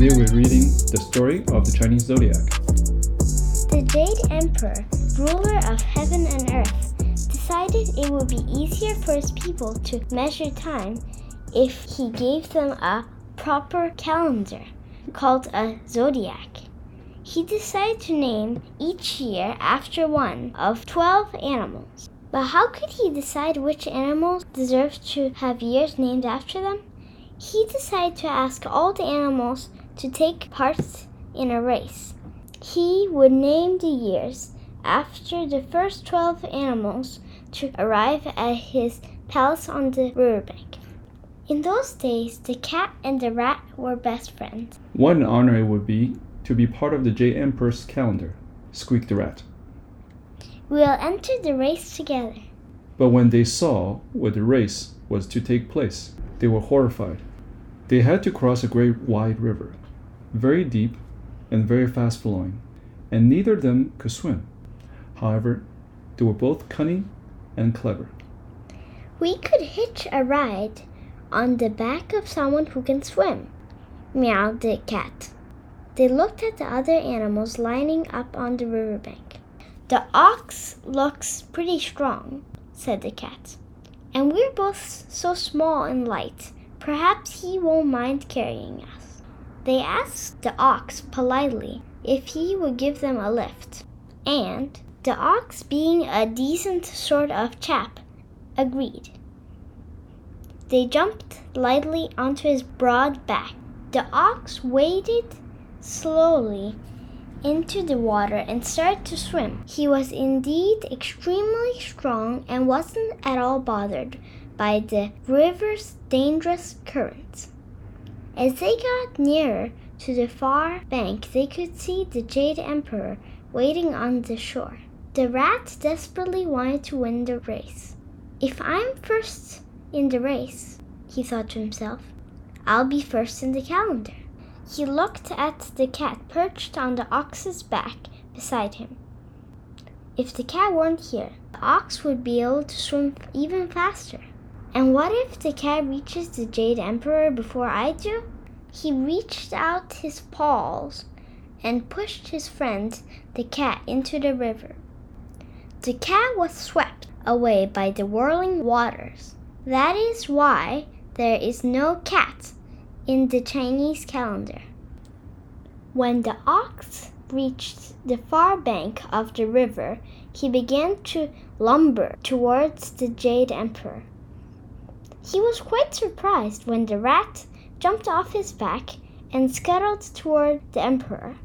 Today we're reading the story of the Chinese zodiac. The Jade Emperor, ruler of heaven and earth, decided it would be easier for his people to measure time if he gave them a proper calendar called a zodiac. He decided to name each year after one of 12 animals. But how could he decide which animals deserved to have years named after them? He decided to ask all the animals to take part in a race. He would name the years after the first 12 animals to arrive at his palace on the riverbank. In those days, the cat and the rat were best friends. What an honor it would be to be part of the Jade Emperor's calendar, squeaked the rat. We'll enter the race together. But when they saw where the race was to take place, they were horrified. They had to cross a great wide river, very deep and very fast flowing, and neither of them could swim. However, they were both cunning and clever. We could hitch a ride on the back of someone who can swim, meowed the cat. They looked at the other animals lining up on the riverbank. The ox looks pretty strong, said the cat. And we're both so small and light. Perhaps he won't mind carrying us. They asked the ox politely if he would give them a lift. And the ox, being a decent sort of chap, agreed. They jumped lightly onto his broad back. The ox waded slowly into the water and started to swim. He was indeed extremely strong and wasn't at all bothered by the river's dangerous currents. As they got nearer to the far bank, they could see the Jade Emperor waiting on the shore. The rat desperately wanted to win the race. If I'm first in the race, he thought to himself. I'll be first in the calendar. He looked at the cat perched on the ox's back beside him. If the cat weren't here, the ox would be able to swim even faster. And what if the cat reaches the Jade Emperor before I do? He reached out his paws and pushed his friend, the cat, into the river. The cat was swept away by the whirling waters. That is why there is no cat in the Chinese calendar. When the ox reached the far bank of the river, he began to lumber towards the Jade Emperor. He was quite surprised when the rat jumped off his back and scuttled toward the Emperor,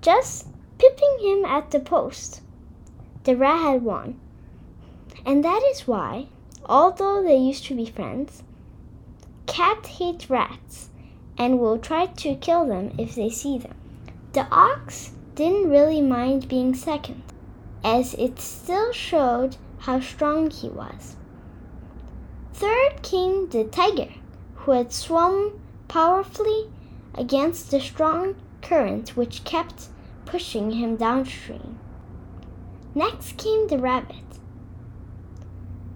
just pipping him at the post. The rat had won. And that is why, although they used to be friends, Cats hate rats and will try to kill them if they see them. The ox didn't really mind being second, as it still showed how strong he was. Third came the tiger, who had swum powerfully against the strong current which kept pushing him downstream. Next came the rabbit.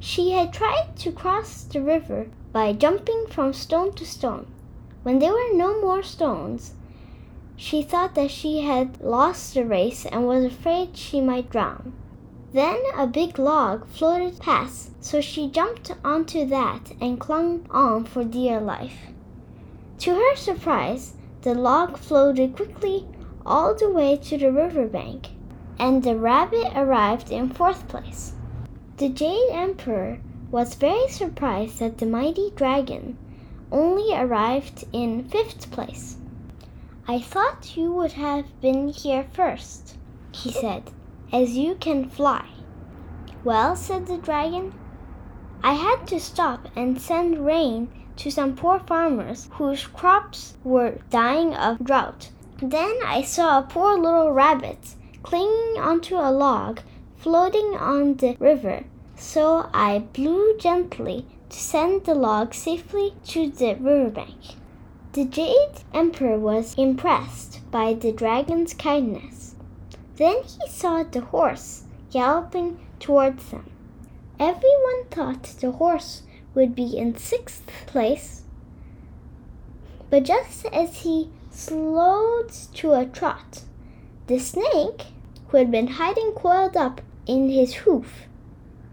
She had tried to cross the river by jumping from stone to stone. When there were no more stones, she thought that she had lost the race and was afraid she might drown. Then a big log floated past, so she jumped onto that and clung on for dear life. To her surprise, the log floated quickly all the way to the river bank, and the rabbit arrived in fourth place. The Jade Emperor was very surprised that the mighty dragon only arrived in fifth place. I thought you would have been here first, he said, as you can fly. Well, said the dragon, I had to stop and send rain to some poor farmers whose crops were dying of drought. Then I saw a poor little rabbit clinging onto a log floating on the river so I blew gently to send the log safely to the riverbank. The Jade Emperor was impressed by the dragon's kindness. Then he saw the horse galloping towards them. Everyone thought the horse would be in sixth place, but just as he slowed to a trot. The snake, who had been hiding coiled up in his hoof,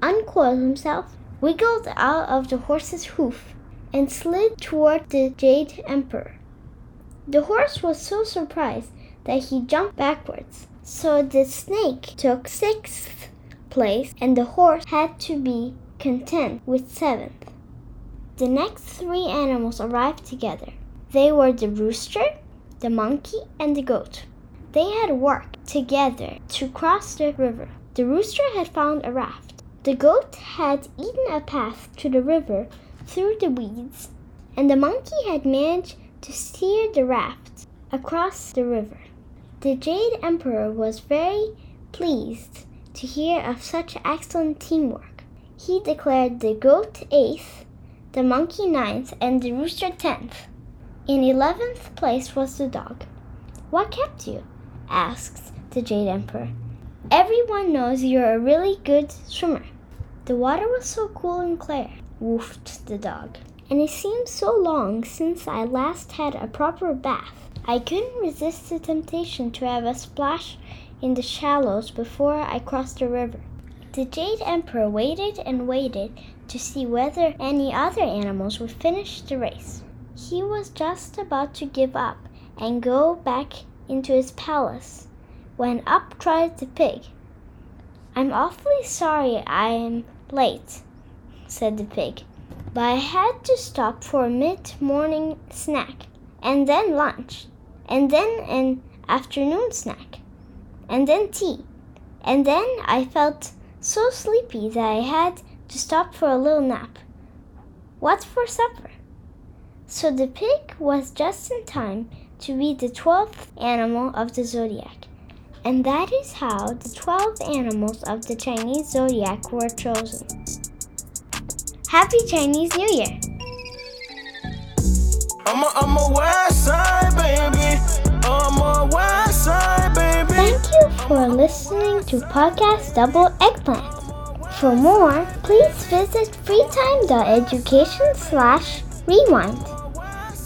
uncoiled himself, wiggled out of the horse's hoof, and slid toward the Jade Emperor. The horse was so surprised that he jumped backwards. So the snake took sixth place, and the horse had to be content with seventh. The next three animals arrived together. They were the rooster, the monkey, and the goat. They had worked together to cross the river. The rooster had found a raft. The goat had eaten a path to the river through the weeds, and the monkey had managed to steer the raft across the river. The Jade Emperor was very pleased to hear of such excellent teamwork. He declared the goat eighth, the monkey ninth, and the rooster tenth. In eleventh place was the dog. What kept you? asks the Jade Emperor. Everyone knows you're a really good swimmer. The water was so cool and clear, woofed the dog. And it seems so long since I last had a proper bath. I couldn't resist the temptation to have a splash in the shallows before I crossed the river. The Jade Emperor waited and waited to see whether any other animals would finish the race. He was just about to give up and go back into his palace when up trotted the pig. I'm awfully sorry I am late, said the pig, but I had to stop for a mid morning snack, and then lunch, and then an afternoon snack, and then tea, and then I felt so sleepy that I had to stop for a little nap. What's for supper? So the pig was just in time to be the twelfth animal of the zodiac. And that is how the 12 animals of the Chinese zodiac were chosen. Happy Chinese New Year! I'm a, I'm a to Podcast Double Eggplant. For more, please visit freetime.education slash rewind.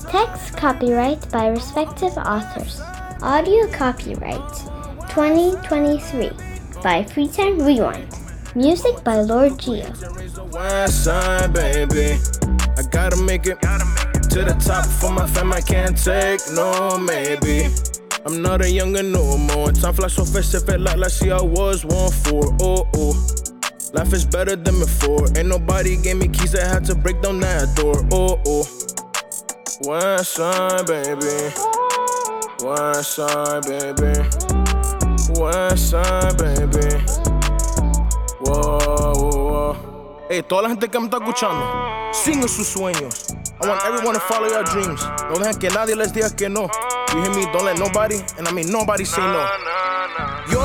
Text copyright by respective authors. Audio copyright 2023 by Freetime Rewind. Music by Lord Geo. I gotta make it to the top for my fam. I can't take no maybe. I'm not a younger no more. Time flies so fast, it felt like last year I was one for. Oh oh. Life is better than before. Ain't nobody gave me keys, I had to break down that door. Oh oh. West side, baby. West side, baby. West side, baby. Wow, wow. Hey, toda la gente que me está escuchando, sigan sus sueños. I want everyone to follow your dreams. No dejen que nadie les diga que no. You hear me? Don't let nobody, and I mean nobody say no. Yo, I'm a, I'm a